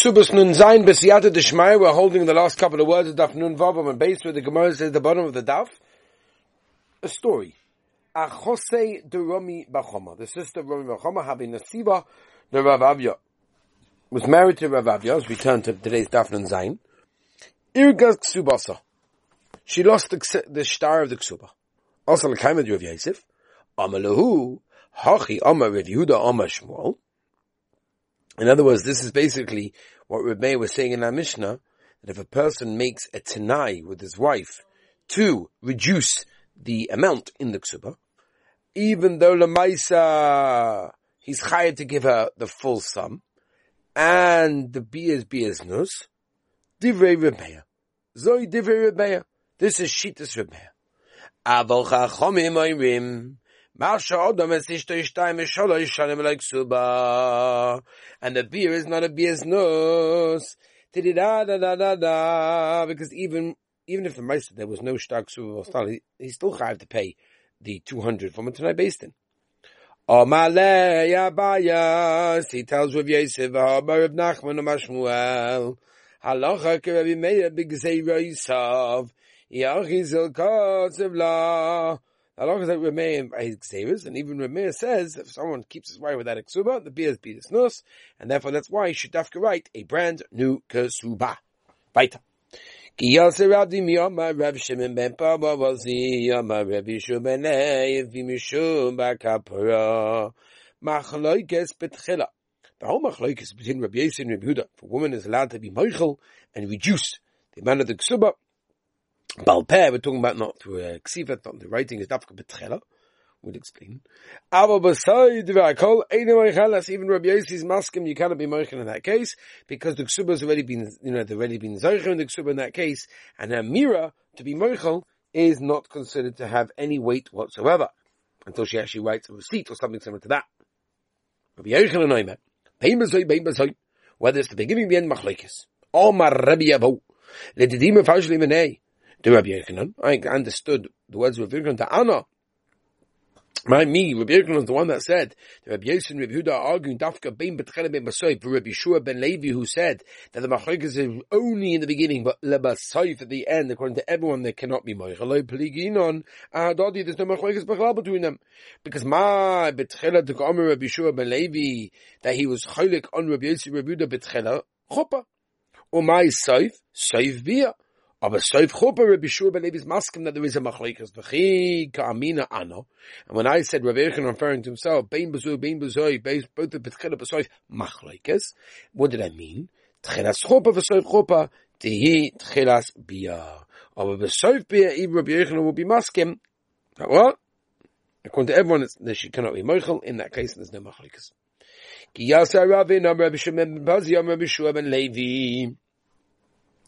Ksubas Nun Zayin Besiyata Deshmai, we're holding the last couple of words of Daf Nun Vav, and based with the Gemara says at the bottom of the Daf, a story. Achose de Romi Bachoma, the sister of Romi Bachoma, having Nasiba the Rav Avya, was married to Rav Avya, as we turn to today's Daf Nun Zayin. Irgas Ksubasa. She lost the, the star of the Ksuba. Also, L'kaimed Rav Yosef, Amalahu, Hachi Amar Rav Yehuda Amar Shmuel, in other words, this is basically what Rebbe was saying in our Mishnah, that if a person makes a tenai with his wife to reduce the amount in the ksuba, even though Lamaisa, he's hired to give her the full sum, and the bias bias nus, divrei Rebbeya. Zoi divrei Rebbeya. This is Shitas Rebbeya. Aval chachomim oirim, and the beer is not a beer's nose. Because even, even if the Meister, there was no stark suba he, he still have to pay the 200 from a Basin. Omale Yabayas, he tells Rav Yosef, Rav Nachman Mashmuel, Halacha Rabbi Meir Bigzei Yosef, Yachizil Kotzev La, Along as remain his ksevas, and even Ramir says if someone keeps his wife without a ksuba, the beer is beatus nus, and therefore that's why he should dafka write a brand new ksuba. Baita. Ki yasir adim yama Rav Shimon ben Paba wazi yama Rav Yishu ben Eiv v'mishum b'kapara machloikes betchila. The whole machloikes between Rabbi Yosef and Rabbi Yehuda, for woman is allowed to be moichel and reduce the amount of the ksuba Balpeh, we're talking about not through uh, a ksiva, not the writing is dafka betchela. We'll explain. Aber beside v'akol, eine moichelas, even Rabbi Yossi's maskim, you cannot be moichel in that case, because the ksuba has already been, you know, they've already been zeicher in the ksuba in that case, and a mira, to be moichel, is not considered to have any weight whatsoever, until she actually writes a receipt or something similar to that. Rabbi Yochanan Noimer, bein bezoi, bein bezoi, whether it's the beginning, the end, machlekes. Omar Rabbi Yavo, ledidim faushli menei, to Rabbi Yochanan. I understood the words of Rabbi Yochanan to Anna. My me, Rabbi Yochanan is the one that said that Rabbi Yosef and Rabbi Huda are arguing Dafka ben Betchele ben Basoy for Rabbi Shua ben Levi who said that the Machlokes is only in the beginning but Lebasoy at the end according to everyone there cannot be Moichaloi Peliginon Ahadodi there's no Machlokes Bechal between them because my Betchele took Omer Rabbi Shua ben Levi that he was Cholik on Rabbi Yosef Rabbi Huda Betchele Chopa or my Soif Soif Bia aber Soif Chupa Rabbi Shua ben Levi's maskim that there is a machlikas v'chi ka'amina ano. And when I said Rabbi Yechon referring to himself, bein bezu, bein bezoi, both the B'tchila b'soif machlikas, what did I mean? Tchilas Chupa v'soif Chupa, tihi tchilas bia. Aber b'soif bia, even Rabbi Yechon will be maskim. What? According to everyone, it's, she cannot be moichel. In that case, there's no machlikas. Ki yasa Ravin, Rabbi Shimon ben Bazi, Rabbi Shua ben Levi.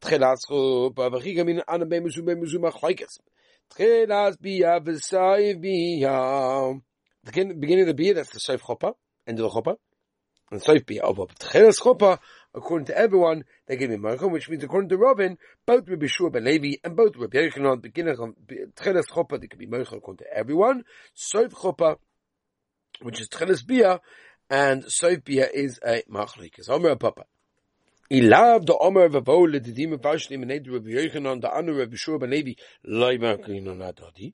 Tchilas chupa, v'chiga min ana be'muzu be'muzu machlaikes. Tchilas biya v'sayv biya. The beginning of the biya, that's the sayv chupa, end of the chupa. And sayv biya, of oh, Tchilas chupa, according to everyone, they give me marchum, which means according to Robin, both Rabbi Shua ben Levi and both Rabbi Yochanan, beginning of Tchilas chupa, they can be marchum according to everyone. Sayv chupa, which is Tchilas biya, and sayv biya is a machlaikes. Omer papa. Ilav the Omer of Avol the Vashlim and Edu Rabbi Yochanan the Anu Rabbi Shua ben Levi Loimer Kinon Adodi.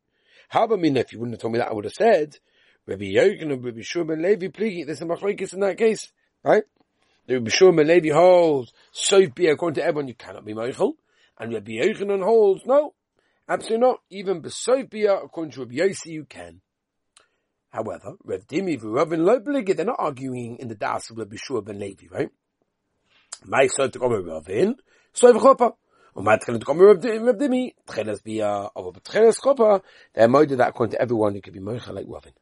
How about me if you wouldn't have told me that I would have said Rabbi Yochanan Rabbi Shua ben Levi Pligi. There's a machlokes in that case, right? Rabbi Shua ben Levi holds so be according to everyone you cannot be Michael, and Rabbi Yochanan holds no, absolutely not. Even Besofia according to Rabbi Yossi you can. However, Rav Dimi v'Ravin Lo Pligi they're not arguing in the Das of Rabbi Shua ben Levi, right? My soif to come Ravin, soif chopa. Und my tchilas to come Rav Dimi, tchilas bia, aber tchilas chopa, they're moided that according to everyone you could be moicha like Ravin.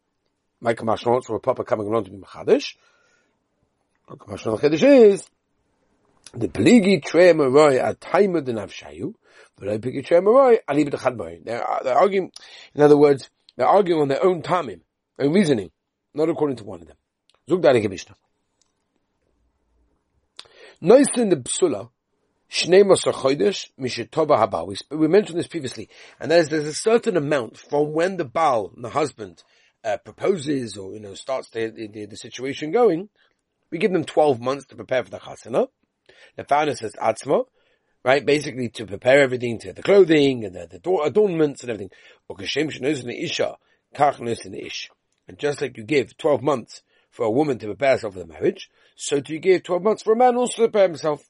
My kamashon for a papa coming along to be machadish. Kamashon chadish is, The Peligi Trey Maroi at time of the Navshayu, but I pick a Trey Maroi, I leave it. They're, arguing, in other words, they're arguing on their own tamim, own reasoning, not according to one of them. Zug da Mishnah. Noisin the Psula, Shnei Chodesh, Mishetova Habal. We mentioned this previously, and that is there's a certain amount from when the Baal, the husband, uh, proposes or, you know, starts the, the, the, situation going, we give them 12 months to prepare for the chasana. The founder says atzma, right? Basically to prepare everything to the clothing and the, the adornments and everything. And just like you give 12 months for a woman to prepare herself for the marriage, so do you give 12 months for a man also to prepare himself.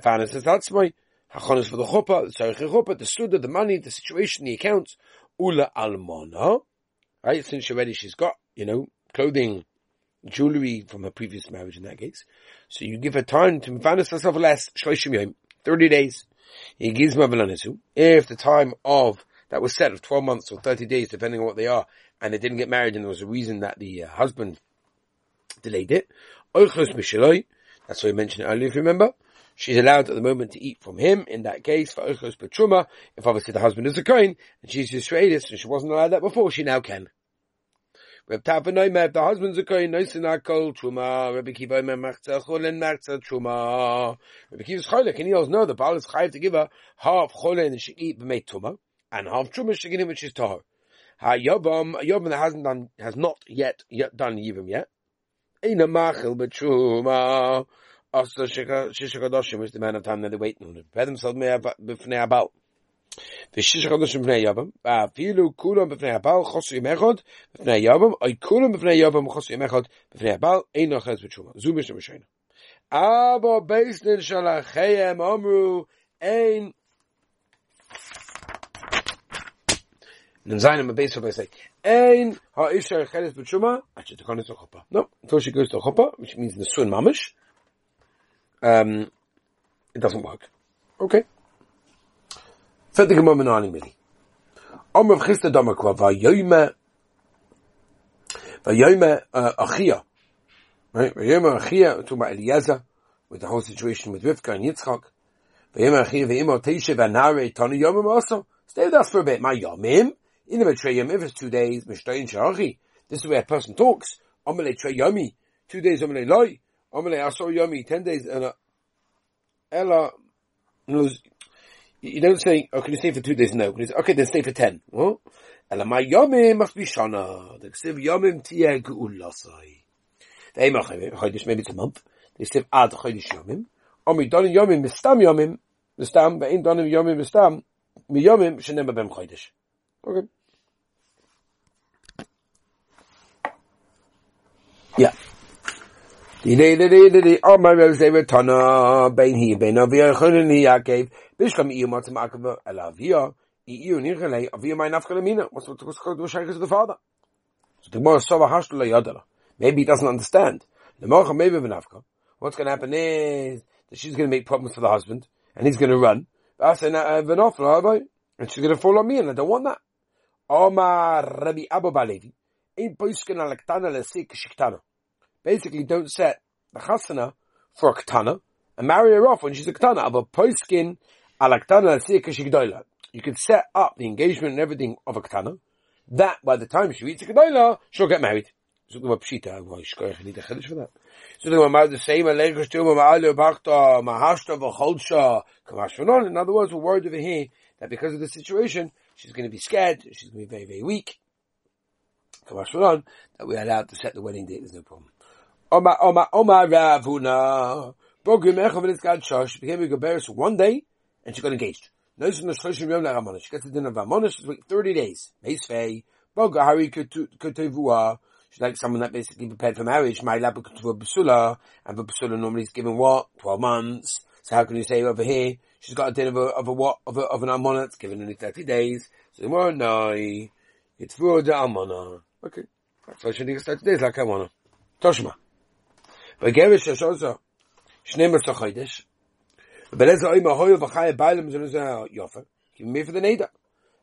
Founder says that's my hachonis for the chuppah, the tzarich chuppah, the suda, the money, the situation, the accounts, ula almona, right? Since already she's got, you know, clothing, jewelry from her previous marriage in that case. So you give her time to finance herself less, shloshim yom, 30 days. He gives If the time of, that was set of 12 months or 30 days, depending on what they are, and they didn't get married and there was a reason that the uh, husband delayed it. Oh, That's what we mentioned earlier, if you remember. She's allowed at the moment to eat from him, in that case, for oh, Ochos Petruma, if obviously the husband is a coin, and she's Yisraelis, and she wasn't allowed that before, she now can. Reb Tava Noime, if the husband's a kohen, noisin akol truma. Rabbi Kiva Omer machza cholen machza truma. Rabbi Kiva's cholik, and he also know the Baal is chayiv to give her half cholen and she eat b'mei tuma, and half truma she give him which is tahor. Ha yobam, yobam that hasn't done, has not yet, yet done yibam yet. Eina machil b'truma. Also shishakadoshim is the man of time that they wait on him. Prepare themselves b'fnei abal. ושישה חודשים בפני יבם, ואפילו כולם בפני הבעל חוסר יום אחד בפני יבם, או כולם בפני יבם חוסר יום אחד בפני הבעל, אין לו חס בתשומה. זו משנה משנה. אבל בייסנין שלכם אמרו, אין Then Zayin and Beis say, Ein ha'isha cheres b'tshuma, at shetekon to chuppah. No, until she goes to chuppah, which means the sun mamish, um, it doesn't work. Okay. Fett the Gemara Menani Mili. Omer Chista Dama Kwa Vayoyme Vayoyme uh, Achia. Right? Vayoyme Achia, talking about Eliezer, with the whole situation with Rivka and Yitzchak. Vayoyme Achia Vayoyme Teishe Vanare Tani Yomim also. Stay with us for a bit. My Yomim. In the Trey if it's two days, Mishtayin Sharachi. This is where a person talks. Omele Trey Two days Omele Loi. Omele Asor Yomi. Ten days and uh, Ella you don't say, oh, can you stay for two days? No. Can you say, okay, then stay for ten. Well, my yomim must be shana. The ksiv yomim tiyeh ge'ulasai. They chodesh, maybe it's a month. They say ad chodesh yomim. Omi donim yomim mistam yomim, mistam, ve'in donim yomim mistam, mi yomim shenem b'em chodesh. Yeah. Sova Hashla Yadala Maybe he doesn't understand What's going to happen is that she's going to make problems for the husband and he's going to run and she's going to fall on me and I don't want that Omar Rabbi Abba Balevi Ein Poiskin Alaktana Lesik Shiktana basically don't set the chasana for a katana and marry her off when she's a katana of a poiskin alaktana kashigdoila. You could set up the engagement and everything of a katana. That by the time she reads a katana, she'll get married. So the pshita, oh, why shkoyach need a chiddush for that. So the Gemara the same alegosh to ma'alu bachta mahashta v'cholsha kamash In other words, we're worried over here that because of the situation, she's going to be scared, she's going to be very very weak. Kamash that we're allowed to set the wedding date. There's no problem. Oma Oma Oma Ravuna. Shosh became a Geberis one day and she got engaged. She gets the dinner of wait 30 days. She's like someone that basically prepared for marriage. My lab a. And the Basula normally is given what? 12 months. So how can you say over here? she's got a date of a, of a what, of, a, of an almana, it's given only 30 days. So the more no, it's for the almana. Okay. So she needs 30 days like almana. Toshma. But Gerish is also, Shnei Mr. But as I'm a hoyer bachai bailam zun is give me for the neder.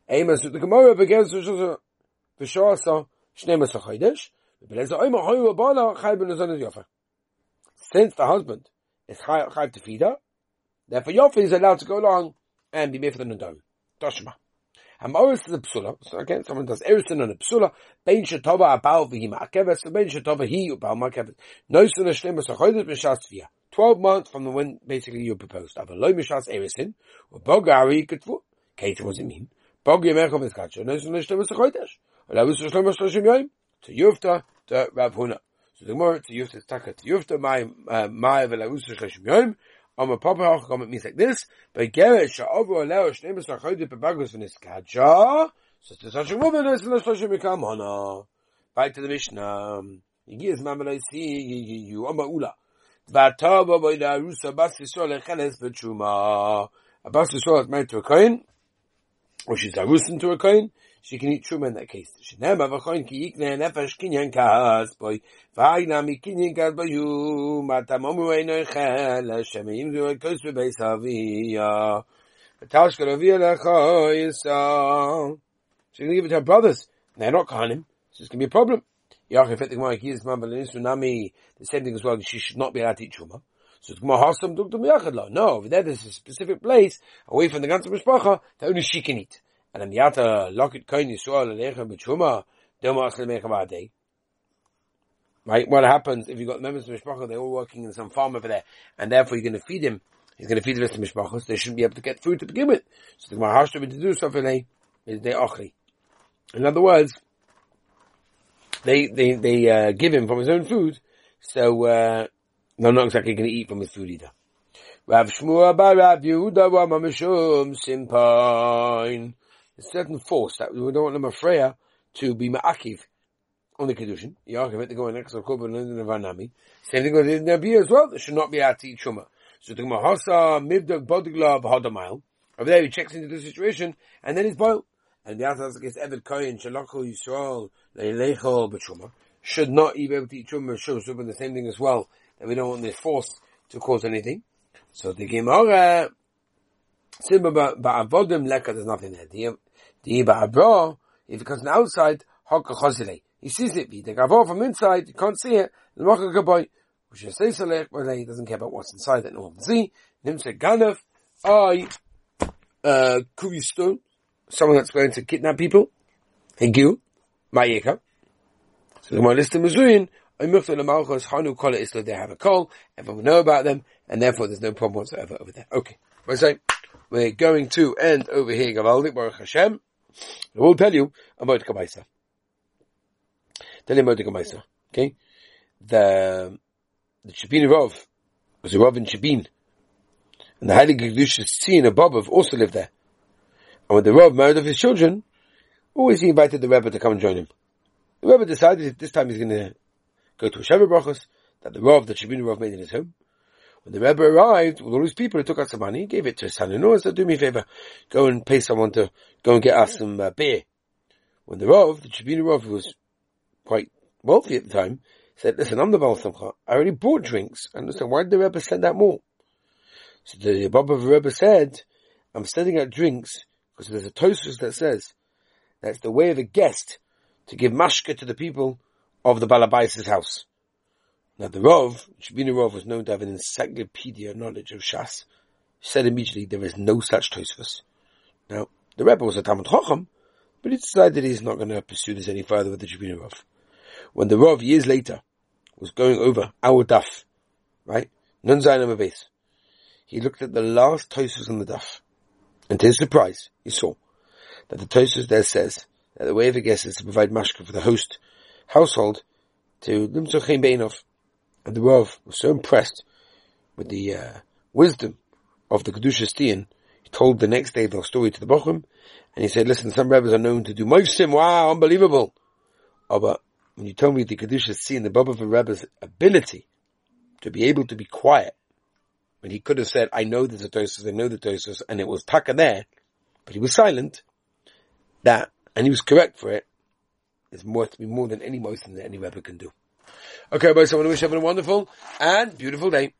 Amos with the Gemara begins with the Shah so Shnema Sachidish, but as I'm a hoyer bala chai ben zun is. Since the husband is chai to feed her, Therefore, Yofi is allowed to go along and be Mifta Nadom. Toshma. Am Oris to the Psula, so again, someone does Erisin and the Psula, Bein Shetova Abau Vihima Akeves, Bein Shetova Hi Abau Makeves. Noisun Hashem is a Chodesh mishas Via. Twelve months from the when basically you proposed. Aber Loi Mishas Erisin, or Bogari Ketvu, Kate was in him, Bogi Mechov is Katsha, Noisun Hashem is a Chodesh. Or Lavis Hashem is Shoshim yoyim, to Yufta, to Rav Huna. So the more, to Yufta, to Taka, to Yufta, Mai, eh, Mai, Velavus Hashem Yoim, On a proper hacham, it means like this. But Geret sha'over aleo shneim b'sachayde bebagus v'nis kacha. So to such a woman, it's not such a mikam hana. Uh. Back to the Mishnah. Yigiyaz mamalai si yiyu amma ula. V'atava b'ida rusa bas yisrael echenes b'tshuma. A bas yisrael is married to a kohen, or she's a rusin to a kohen, she can eat truma in that case. Shneim avachoin ki yikne nefesh kinyan kas boy. Vayna mi kinyan kas boyu. Matam omu eino echel. Hashem yim zu ekos bebeis aviyah. V'tal shkaraviyah lecho yisrael. She's going to give it to her brothers. They're not kahanim. So it's going to be a problem. Yachif et the Gemara kiyis man b'lenis nami. The same thing as well. She should not be allowed to eat truma. So it's Gemara hasam duk dum yachad. No, over there there's a specific place away from the ganze mishpacha that only she can eat. And then yata locket koin yisrael alechem b'truma. Don't ask them a. Right? What happens if you've got members of Mishpacha, they're all working in some farm over there, and therefore you're going to feed him, he's going to feed the rest of Mishpachos, they shouldn't be able to get food to begin with. So the Gemara has to do something, is they. In other words, they, they, they, uh, give him from his own food, so, uh, they're not exactly going to eat from his food either. Rav Shmuel bar Rav Yehuda simpain. Certain force that we don't want them afraid to be ma'akiv on the kedushin. Yaakov to go next to korban and the vanami. Same thing with the nabi as well. They should not be eat shuma. So the mahasa mivdak bodigla b'hadamayil. Over there he checks into the situation and then he's boiled. And the answer is Evid Kohen Shalachol Yisrael Leilechol B'Shuma should not be able to eat Shuma Shows up the same thing as well that we don't want this force to cause anything. So the Gemara Simba Ba'avodim Leka there's nothing there. The the Ba'abra if it comes from outside Hokka Chosile he sees it. The Gavor from inside you can't see it. The Mocha Gaboy which is Seisalech but he doesn't care about what's inside that no one can see. Nimse Ganef I uh Kuristone someone that's going to kidnap people. Higu, Mayeka. So the list of Mizuyin, Imufta Lamalchos, Hanu Kola is they have a call, everyone will know about them, and therefore there's no problem whatsoever over there. Okay. We're going to end over here, Gavaldik Baruch Hashem. I will tell you about Kabaisa. Tell you about the Kabaisa. Okay? The, the Shabin Rov was a Rov in Shabin. And the Heilige Kedusha Tzin Abobov also lived there. And when the Rav married off his children, always he invited the Rebbe to come and join him. The Rebbe decided that this time he's going to go to a Sheva Brachos, that the Rav, that Shabinu Rav made in his home. When the Rebbe arrived with all his people, he took out some money, gave it to his son-in-law and said, do me a favor, go and pay someone to go and get us some uh, beer. When the Rav, the Shabinu Rav, who was quite wealthy at the time, said, listen, I'm the Baal Simcha. I already bought drinks. And listen, why did the Rebbe send out more? So the Baba of the Rebbe said, I'm sending out drinks because there's a Tosfos that says that's the way of a guest to give mashka to the people of the Balabais' house. Now the Rov, Shabina Rov was known to have an encyclopedia knowledge of Shas, said immediately there is no such Tosfos. Now, the Rebbe was a Talmud Chacham, but he decided he's not going to pursue this any further with the Shabina Rov. When the Rov, years later, was going over our daf, right? Nun base. He looked at the last Tosfos on the daf. And to his surprise, he saw that the Tosfos there says that the way of a guest is to provide mashka for the host household to Limsochim Beinov. And the Rav was so impressed with the uh, wisdom of the Kedushas Tzion, he told the next day the story to the Bochum, and he said, listen, some rabbis are known to do Moisim, wow, unbelievable. Oh, but when you told me the Kedushas Tzion, the Baba of a rabbi's ability to be able to be quiet when he could have said, I know there's a I know the Tosfos, and it was Taka there, but he was silent, that, and he was correct for it, is more to be more than any motion that any Rebbe can do. Okay, boys, I want to wish everyone a wonderful and beautiful day.